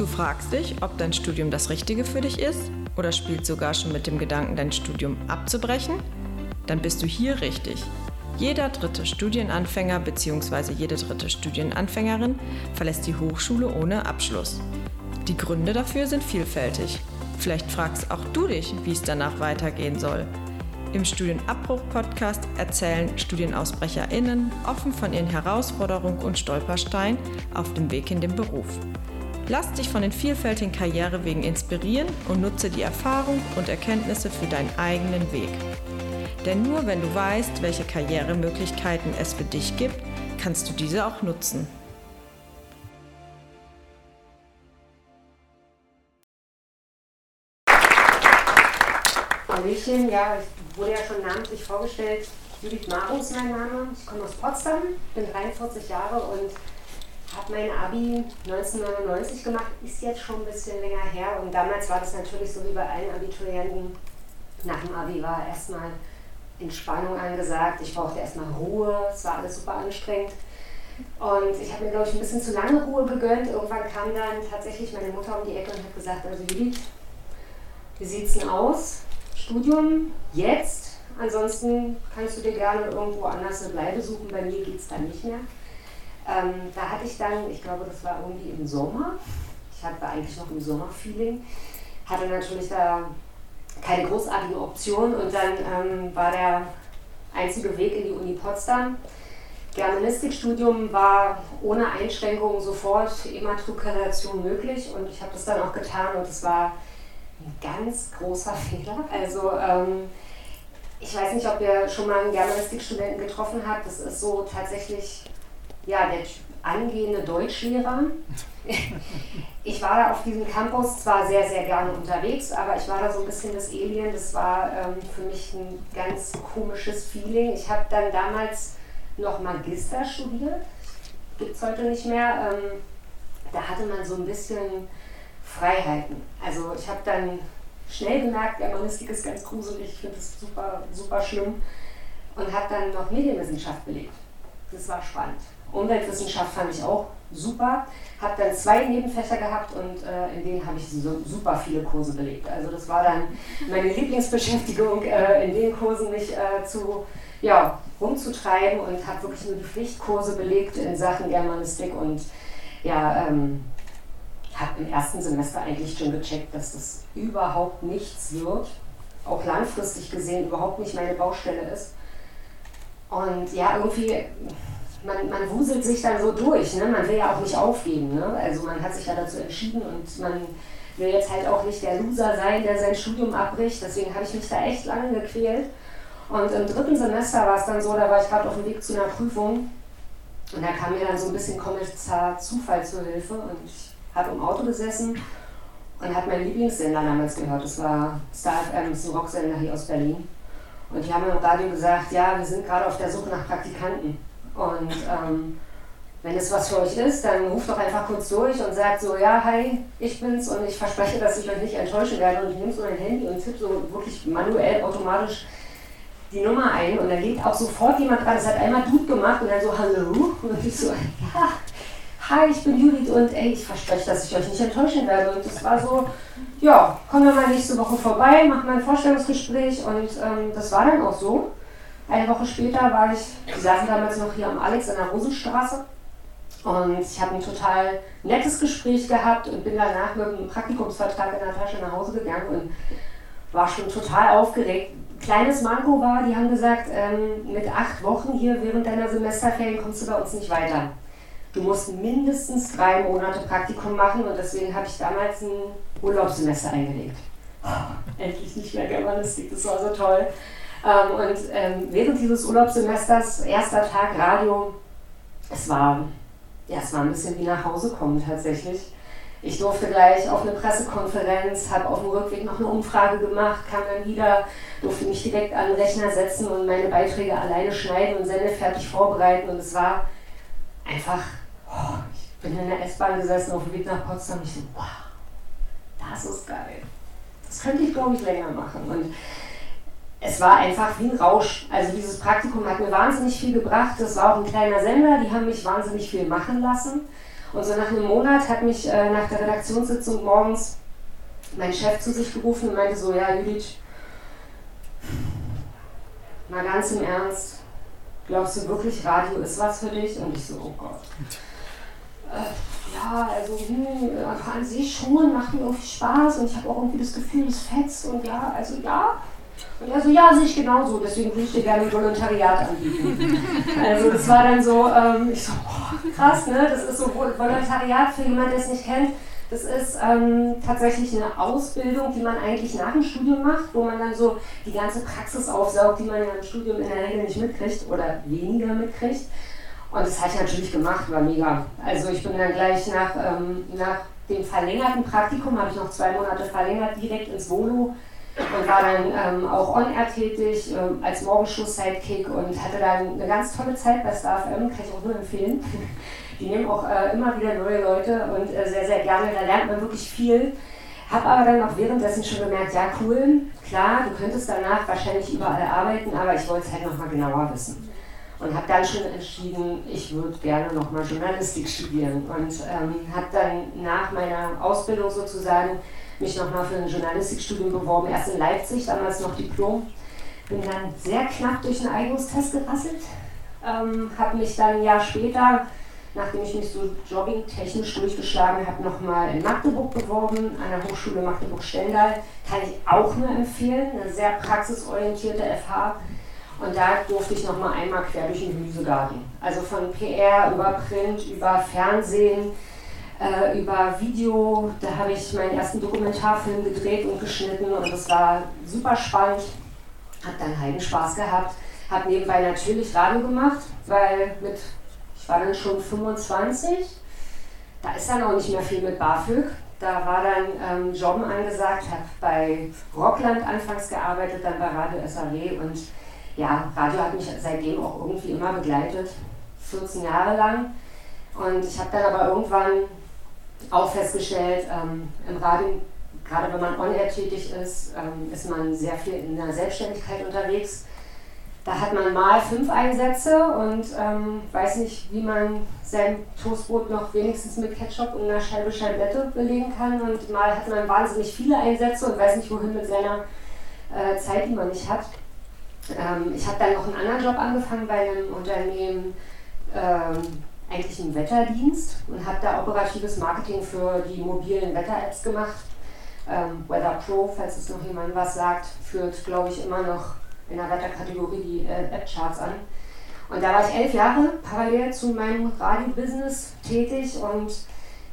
Du fragst dich, ob dein Studium das Richtige für dich ist oder spielst sogar schon mit dem Gedanken, dein Studium abzubrechen? Dann bist du hier richtig. Jeder dritte Studienanfänger bzw. jede dritte Studienanfängerin verlässt die Hochschule ohne Abschluss. Die Gründe dafür sind vielfältig. Vielleicht fragst auch du dich, wie es danach weitergehen soll. Im Studienabbruch-Podcast erzählen StudienausbrecherInnen offen von ihren Herausforderungen und Stolpersteinen auf dem Weg in den Beruf. Lass dich von den vielfältigen Karrierewegen inspirieren und nutze die Erfahrung und Erkenntnisse für deinen eigenen Weg. Denn nur wenn du weißt, welche Karrieremöglichkeiten es für dich gibt, kannst du diese auch nutzen. Hallöchen, ja, ich wurde ja schon namentlich vorgestellt. Judith Marus mein Name. Ich komme aus Potsdam, bin 43 Jahre und habe mein Abi 1999 gemacht. Ist jetzt schon ein bisschen länger her und damals war das natürlich so wie bei allen Abiturienten. Nach dem Abi war erstmal Entspannung angesagt. Ich brauchte erstmal Ruhe. Es war alles super anstrengend. Und ich habe mir, glaube ich, ein bisschen zu lange Ruhe gegönnt. Irgendwann kam dann tatsächlich meine Mutter um die Ecke und hat gesagt, also Judith, wie sieht es denn aus? Studium jetzt? Ansonsten kannst du dir gerne irgendwo anders eine Bleibe suchen. Bei mir geht es dann nicht mehr. Ähm, da hatte ich dann, ich glaube, das war irgendwie im Sommer. Ich hatte eigentlich noch im Sommerfeeling. Hatte natürlich da keine großartige Option und dann ähm, war der einzige Weg in die Uni Potsdam. Germanistikstudium war ohne Einschränkungen sofort Immatrikulation möglich und ich habe das dann auch getan und es war ein ganz großer Fehler. Also ähm, ich weiß nicht, ob ihr schon mal einen Germanistikstudenten getroffen habt. Das ist so tatsächlich ja, der angehende Deutschlehrer. Ich war da auf diesem Campus zwar sehr, sehr gerne unterwegs, aber ich war da so ein bisschen das Alien. Das war ähm, für mich ein ganz komisches Feeling. Ich habe dann damals noch Magister studiert, gibt es heute nicht mehr. Ähm, da hatte man so ein bisschen Freiheiten. Also ich habe dann schnell gemerkt, Germanistik ist ganz gruselig, ich finde das super, super schlimm und habe dann noch Medienwissenschaft belegt. Das war spannend. Umweltwissenschaft fand ich auch super. Habe dann zwei Nebenfächer gehabt und äh, in denen habe ich so super viele Kurse belegt. Also das war dann meine Lieblingsbeschäftigung, äh, in den Kursen mich äh, zu ja, rumzutreiben und habe wirklich nur die Pflichtkurse belegt in Sachen Germanistik und ja, ähm, habe im ersten Semester eigentlich schon gecheckt, dass das überhaupt nichts wird, auch langfristig gesehen überhaupt nicht meine Baustelle ist. Und ja, irgendwie man, man wuselt sich dann so durch. Ne? Man will ja auch nicht aufgeben. Ne? Also man hat sich ja dazu entschieden und man will jetzt halt auch nicht der Loser sein, der sein Studium abbricht. Deswegen habe ich mich da echt lange gequält. Und im dritten Semester war es dann so, da war ich gerade auf dem Weg zu einer Prüfung und da kam mir dann so ein bisschen Kommissar Zufall zur Hilfe und ich habe im Auto gesessen und habe meinen Lieblingssender damals gehört. Das war Star FM, das ist ein Rocksender hier aus Berlin. Und die haben im Radio gesagt, ja, wir sind gerade auf der Suche nach Praktikanten. Und ähm, wenn es was für euch ist, dann ruft doch einfach kurz durch und sagt so, ja, hi, ich bin's und ich verspreche, dass ich euch nicht enttäuschen werde. Und so mein Handy und tippe so wirklich manuell, automatisch die Nummer ein und dann geht auch sofort jemand dran. Es hat einmal Dude gemacht und dann so, hallo. Und ich so, ja, hi, ich bin Judith und ey, ich verspreche, dass ich euch nicht enttäuschen werde. Und das war so, ja, kommen wir mal nächste Woche vorbei, machen mal ein Vorstellungsgespräch und ähm, das war dann auch so. Eine Woche später war ich, wir saßen damals noch hier am Alex in der Rosenstraße und ich habe ein total nettes Gespräch gehabt und bin danach mit einem Praktikumsvertrag in der Tasche nach Hause gegangen und war schon total aufgeregt. Kleines Manko war, die haben gesagt, ähm, mit acht Wochen hier während deiner Semesterferien kommst du bei uns nicht weiter. Du musst mindestens drei Monate Praktikum machen und deswegen habe ich damals ein Urlaubssemester eingelegt. Endlich nicht mehr Germanistik, das war so toll. Ähm, und ähm, während dieses Urlaubssemesters, erster Tag Radio, es war, ja, es war ein bisschen wie nach Hause kommen tatsächlich. Ich durfte gleich auf eine Pressekonferenz, habe auf dem Rückweg noch eine Umfrage gemacht, kam dann wieder, durfte mich direkt an den Rechner setzen und meine Beiträge alleine schneiden und sendefertig vorbereiten. Und es war einfach, oh, ich bin in der S-Bahn gesessen auf dem Weg nach Potsdam und ich so, wow, das ist geil. Das könnte ich, glaube ich, länger machen. Und es war einfach wie ein Rausch. Also dieses Praktikum hat mir wahnsinnig viel gebracht. Das war auch ein kleiner Sender, die haben mich wahnsinnig viel machen lassen. Und so nach einem Monat hat mich äh, nach der Redaktionssitzung morgens mein Chef zu sich gerufen und meinte so, ja Judith, mal ganz im Ernst, glaubst du wirklich, Radio ist was für dich? Und ich so, oh Gott. Äh, ja, also hm, an sich schon, macht mir irgendwie Spaß und ich habe auch irgendwie das Gefühl, es fetzt und ja, also ja. Und er so, ja, sehe ich genauso, deswegen würde ich dir gerne ein Volontariat anbieten. also das war dann so, ähm, ich so, boah, krass, ne? Das ist so Volontariat für jemanden, der es nicht kennt das ist ähm, tatsächlich eine Ausbildung, die man eigentlich nach dem Studium macht, wo man dann so die ganze Praxis aufsaugt, die man ja im Studium in der Regel nicht mitkriegt oder weniger mitkriegt. Und das habe ich natürlich gemacht, war mega. Also ich bin dann gleich nach, ähm, nach dem verlängerten Praktikum, habe ich noch zwei Monate verlängert, direkt ins Volo und war dann ähm, auch on-air tätig ähm, als Morgenshow-Sidekick und hatte dann eine ganz tolle Zeit bei StarFM, kann ich auch nur empfehlen. Die nehmen auch äh, immer wieder neue Leute und äh, sehr, sehr gerne. Da lernt man wirklich viel. Habe aber dann auch währenddessen schon gemerkt, ja cool, klar, du könntest danach wahrscheinlich überall arbeiten, aber ich wollte es halt nochmal genauer wissen. Und habe dann schon entschieden, ich würde gerne nochmal Journalistik studieren. Und ähm, habe dann nach meiner Ausbildung sozusagen mich nochmal für ein Journalistikstudium beworben, erst in Leipzig, damals noch Diplom. Bin dann sehr knapp durch einen Eignungstest gerasselt, ähm, habe mich dann ein Jahr später nachdem ich mich so jogging-technisch durchgeschlagen habe, nochmal in Magdeburg beworben, an der Hochschule Magdeburg-Stendal. Kann ich auch nur empfehlen, eine sehr praxisorientierte FH. Und da durfte ich nochmal einmal quer durch den Gemüsegarten. Also von PR über Print, über Fernsehen, äh, über Video. Da habe ich meinen ersten Dokumentarfilm gedreht und geschnitten und das war super spannend. Hat dann heiden Spaß gehabt. Habe nebenbei natürlich Radio gemacht, weil mit war dann schon 25. Da ist dann auch nicht mehr viel mit BAföG. Da war dann ähm, Jobben angesagt, habe bei Rockland anfangs gearbeitet, dann bei Radio SAW und ja, Radio hat mich seitdem auch irgendwie immer begleitet, 14 Jahre lang. Und ich habe dann aber irgendwann auch festgestellt, ähm, im Radio, gerade wenn man on-air tätig ist, ähm, ist man sehr viel in der Selbstständigkeit unterwegs. Da hat man mal fünf Einsätze und ähm, weiß nicht, wie man sein Toastbrot noch wenigstens mit Ketchup und einer Scheibe Scheibette belegen kann. Und mal hat man wahnsinnig viele Einsätze und weiß nicht, wohin mit seiner äh, Zeit, die man nicht hat. Ähm, ich habe dann noch einen anderen Job angefangen bei einem Unternehmen, ähm, eigentlich im Wetterdienst und habe da operatives Marketing für die mobilen Wetter-Apps gemacht. Ähm, Weather Pro, falls es noch jemand was sagt, führt, glaube ich, immer noch in der Wetterkategorie die äh, App-Charts an. Und da war ich elf Jahre parallel zu meinem Radio-Business tätig und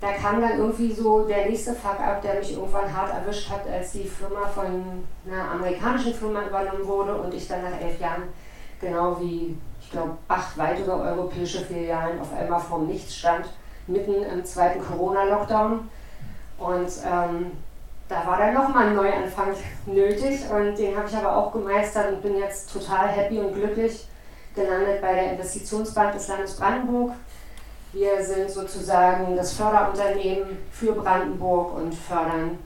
da kam dann irgendwie so der nächste Fuck-up, der mich irgendwann hart erwischt hat, als die Firma von einer amerikanischen Firma übernommen wurde und ich dann nach elf Jahren, genau wie, ich glaube, acht weitere europäische Filialen auf einmal vorm Nichts stand, mitten im zweiten Corona-Lockdown. Und ähm, da war dann nochmal ein Neuanfang nötig und den habe ich aber auch gemeistert und bin jetzt total happy und glücklich gelandet bei der Investitionsbank des Landes Brandenburg. Wir sind sozusagen das Förderunternehmen für Brandenburg und fördern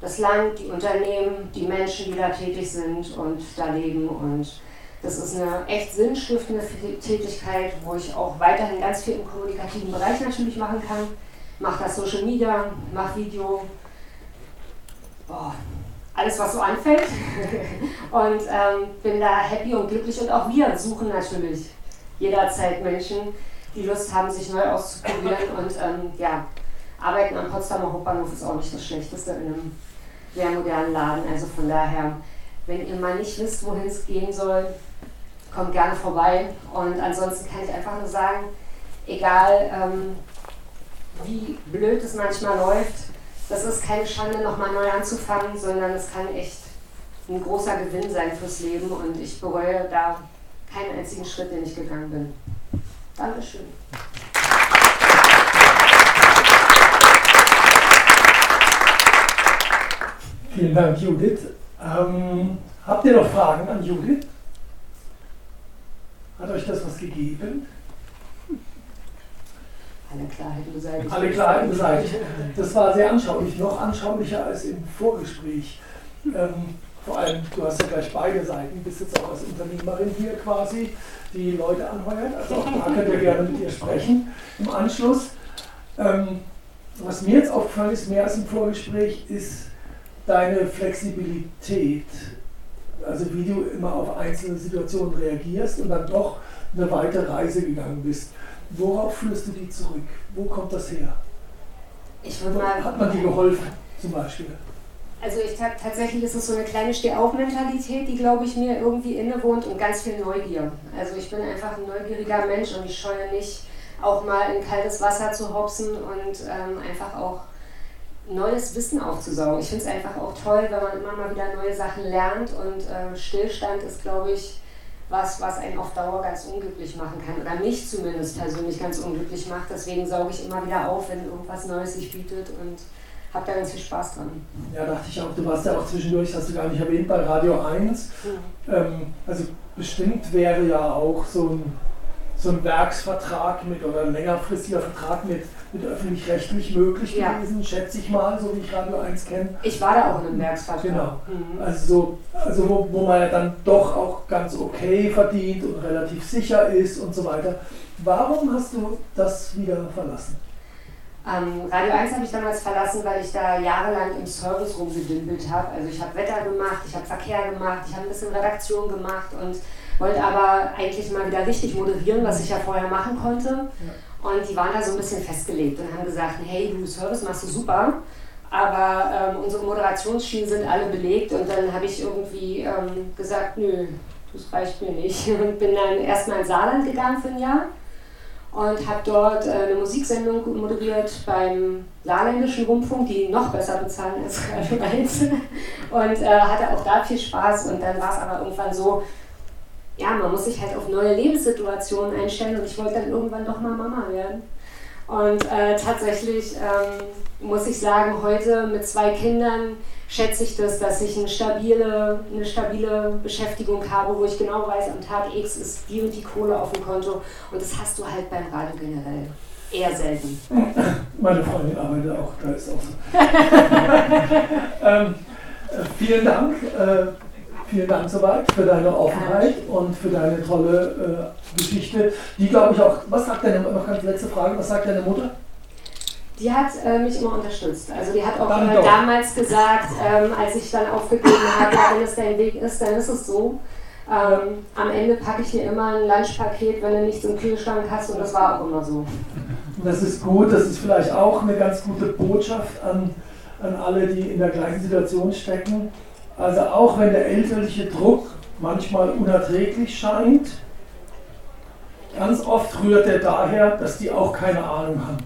das Land, die Unternehmen, die Menschen, die da tätig sind und da leben. Und das ist eine echt sinnstiftende Tätigkeit, wo ich auch weiterhin ganz viel im kommunikativen Bereich natürlich machen kann. Mache das Social Media, mache Video, boah, alles, was so anfällt. und ähm, bin da happy und glücklich. Und auch wir suchen natürlich jederzeit Menschen, die Lust haben, sich neu auszuprobieren. Und ähm, ja, arbeiten am Potsdamer Hauptbahnhof ist auch nicht das Schlechteste in einem sehr modernen Laden. Also von daher, wenn ihr mal nicht wisst, wohin es gehen soll, kommt gerne vorbei. Und ansonsten kann ich einfach nur sagen, egal ähm, wie blöd es manchmal läuft, das ist keine Schande, nochmal neu anzufangen, sondern es kann echt ein großer Gewinn sein fürs Leben und ich bereue da keinen einzigen Schritt, den ich gegangen bin. Dankeschön. Vielen Dank, Judith. Ähm, habt ihr noch Fragen an Judith? Hat euch das was gegeben? Alle Klarheiten beseitigt. Alle Klarheiten beseitigt. Das war sehr anschaulich, noch anschaulicher als im Vorgespräch. Ähm, vor allem, du hast ja gleich beide Seiten, bist jetzt auch als Unternehmerin hier quasi, die Leute anheuert. Also auch da könnt ihr gerne mit ihr sprechen im Anschluss. Ähm, was mir jetzt aufgefallen ist, mehr als im Vorgespräch, ist deine Flexibilität. Also wie du immer auf einzelne Situationen reagierst und dann doch eine weite Reise gegangen bist. Worauf führst du die zurück? Wo kommt das her? Ich würde mal. Hat man dir geholfen, zum Beispiel? Also ich tatsächlich ist es so eine kleine Stehauf-Mentalität, die glaube ich mir irgendwie innewohnt und ganz viel Neugier. Also ich bin einfach ein neugieriger Mensch und ich scheue nicht, auch mal in kaltes Wasser zu hopsen und ähm, einfach auch neues Wissen aufzusaugen. Ich finde es einfach auch toll, wenn man immer mal wieder neue Sachen lernt und äh, Stillstand ist, glaube ich, was, was einen auf Dauer ganz unglücklich machen kann oder mich zumindest persönlich ganz unglücklich macht. Deswegen sauge ich immer wieder auf, wenn irgendwas Neues sich bietet und habe da ganz viel Spaß dran. Ja, dachte ich auch. Du warst ja auch zwischendurch, hast du gar nicht erwähnt, bei Radio 1. Mhm. Ähm, also bestimmt wäre ja auch so ein, so ein Werksvertrag mit oder ein längerfristiger Vertrag mit, mit öffentlich-rechtlich möglich ja. gewesen, schätze ich mal, so wie ich Radio 1 kenne. Ich war da auch in einem Werksvertrag. Genau. Mhm. Also, so, also wo, wo man ja dann doch auch ganz okay verdient und relativ sicher ist und so weiter. Warum hast du das wieder verlassen? Ähm, Radio 1 habe ich damals verlassen, weil ich da jahrelang im Service rumgedümpelt habe. Also ich habe Wetter gemacht, ich habe Verkehr gemacht, ich habe ein bisschen Redaktion gemacht und wollte aber eigentlich mal wieder richtig moderieren, was ich ja vorher machen konnte. Ja. Und die waren da so ein bisschen festgelegt und haben gesagt, hey, du Service machst du super, aber ähm, unsere Moderationsschienen sind alle belegt. Und dann habe ich irgendwie ähm, gesagt, nö, das reicht mir nicht. Und bin dann erstmal in Saarland gegangen für ein Jahr und habe dort äh, eine Musiksendung moderiert beim saarländischen Rundfunk, die noch besser bezahlen als Radio 1 und äh, hatte auch da viel Spaß und dann war es aber irgendwann so, ja, man muss sich halt auf neue Lebenssituationen einstellen und ich wollte dann irgendwann doch mal Mama werden. Und äh, tatsächlich ähm, muss ich sagen, heute mit zwei Kindern schätze ich das, dass ich eine stabile, eine stabile Beschäftigung habe, wo ich genau weiß, am Tag X ist die und die Kohle auf dem Konto. Und das hast du halt beim Radio generell eher selten. Meine Freundin arbeitet auch, da ist auch so. ähm, äh, vielen Dank. Äh, vielen Dank soweit für deine Offenheit und für deine tolle äh, Geschichte. Die glaube ich auch, was sagt deine, noch ganz letzte Frage, was sagt deine Mutter? Die hat äh, mich immer unterstützt. Also die hat auch äh, damals gesagt, ähm, als ich dann aufgegeben habe, ja, wenn es dein Weg ist, dann ist es so. Ähm, am Ende packe ich dir immer ein Lunchpaket, wenn du nichts im Kühlschrank hast und das war auch immer so. Das ist gut, das ist vielleicht auch eine ganz gute Botschaft an, an alle, die in der gleichen Situation stecken. Also auch wenn der elterliche Druck manchmal unerträglich scheint, ganz oft rührt er daher, dass die auch keine Ahnung haben.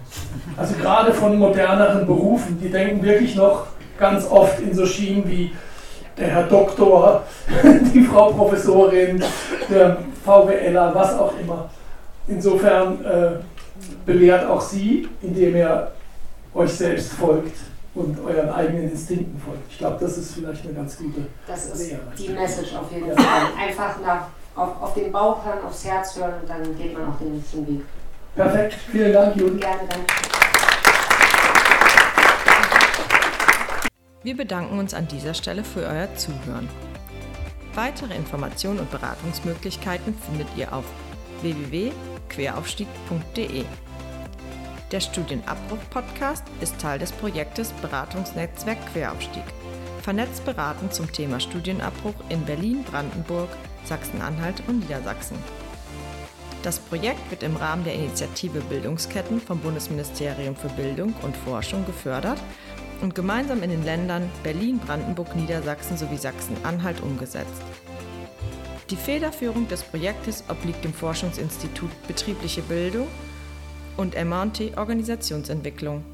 Also gerade von moderneren Berufen, die denken wirklich noch ganz oft in so Schienen wie der Herr Doktor, die Frau Professorin, der VWLer, was auch immer. Insofern äh, belehrt auch Sie, indem er euch selbst folgt und euren eigenen Instinkten folgt. Ich glaube, das ist vielleicht eine ganz gute Das ist Lehre. die Message auf jeden ja. Fall. Einfach nach, auf, auf den Bauch hören, aufs Herz hören und dann geht man auch den nächsten Weg. Perfekt, vielen Dank, Judith. Gerne, danke. Wir bedanken uns an dieser Stelle für euer Zuhören. Weitere Informationen und Beratungsmöglichkeiten findet ihr auf www.queraufstieg.de. Der Studienabbruch-Podcast ist Teil des Projektes Beratungsnetzwerk Queraufstieg. Vernetzt beraten zum Thema Studienabbruch in Berlin, Brandenburg, Sachsen-Anhalt und Niedersachsen. Das Projekt wird im Rahmen der Initiative Bildungsketten vom Bundesministerium für Bildung und Forschung gefördert und gemeinsam in den Ländern Berlin, Brandenburg, Niedersachsen sowie Sachsen-Anhalt umgesetzt. Die Federführung des Projektes obliegt dem Forschungsinstitut Betriebliche Bildung und MT Organisationsentwicklung.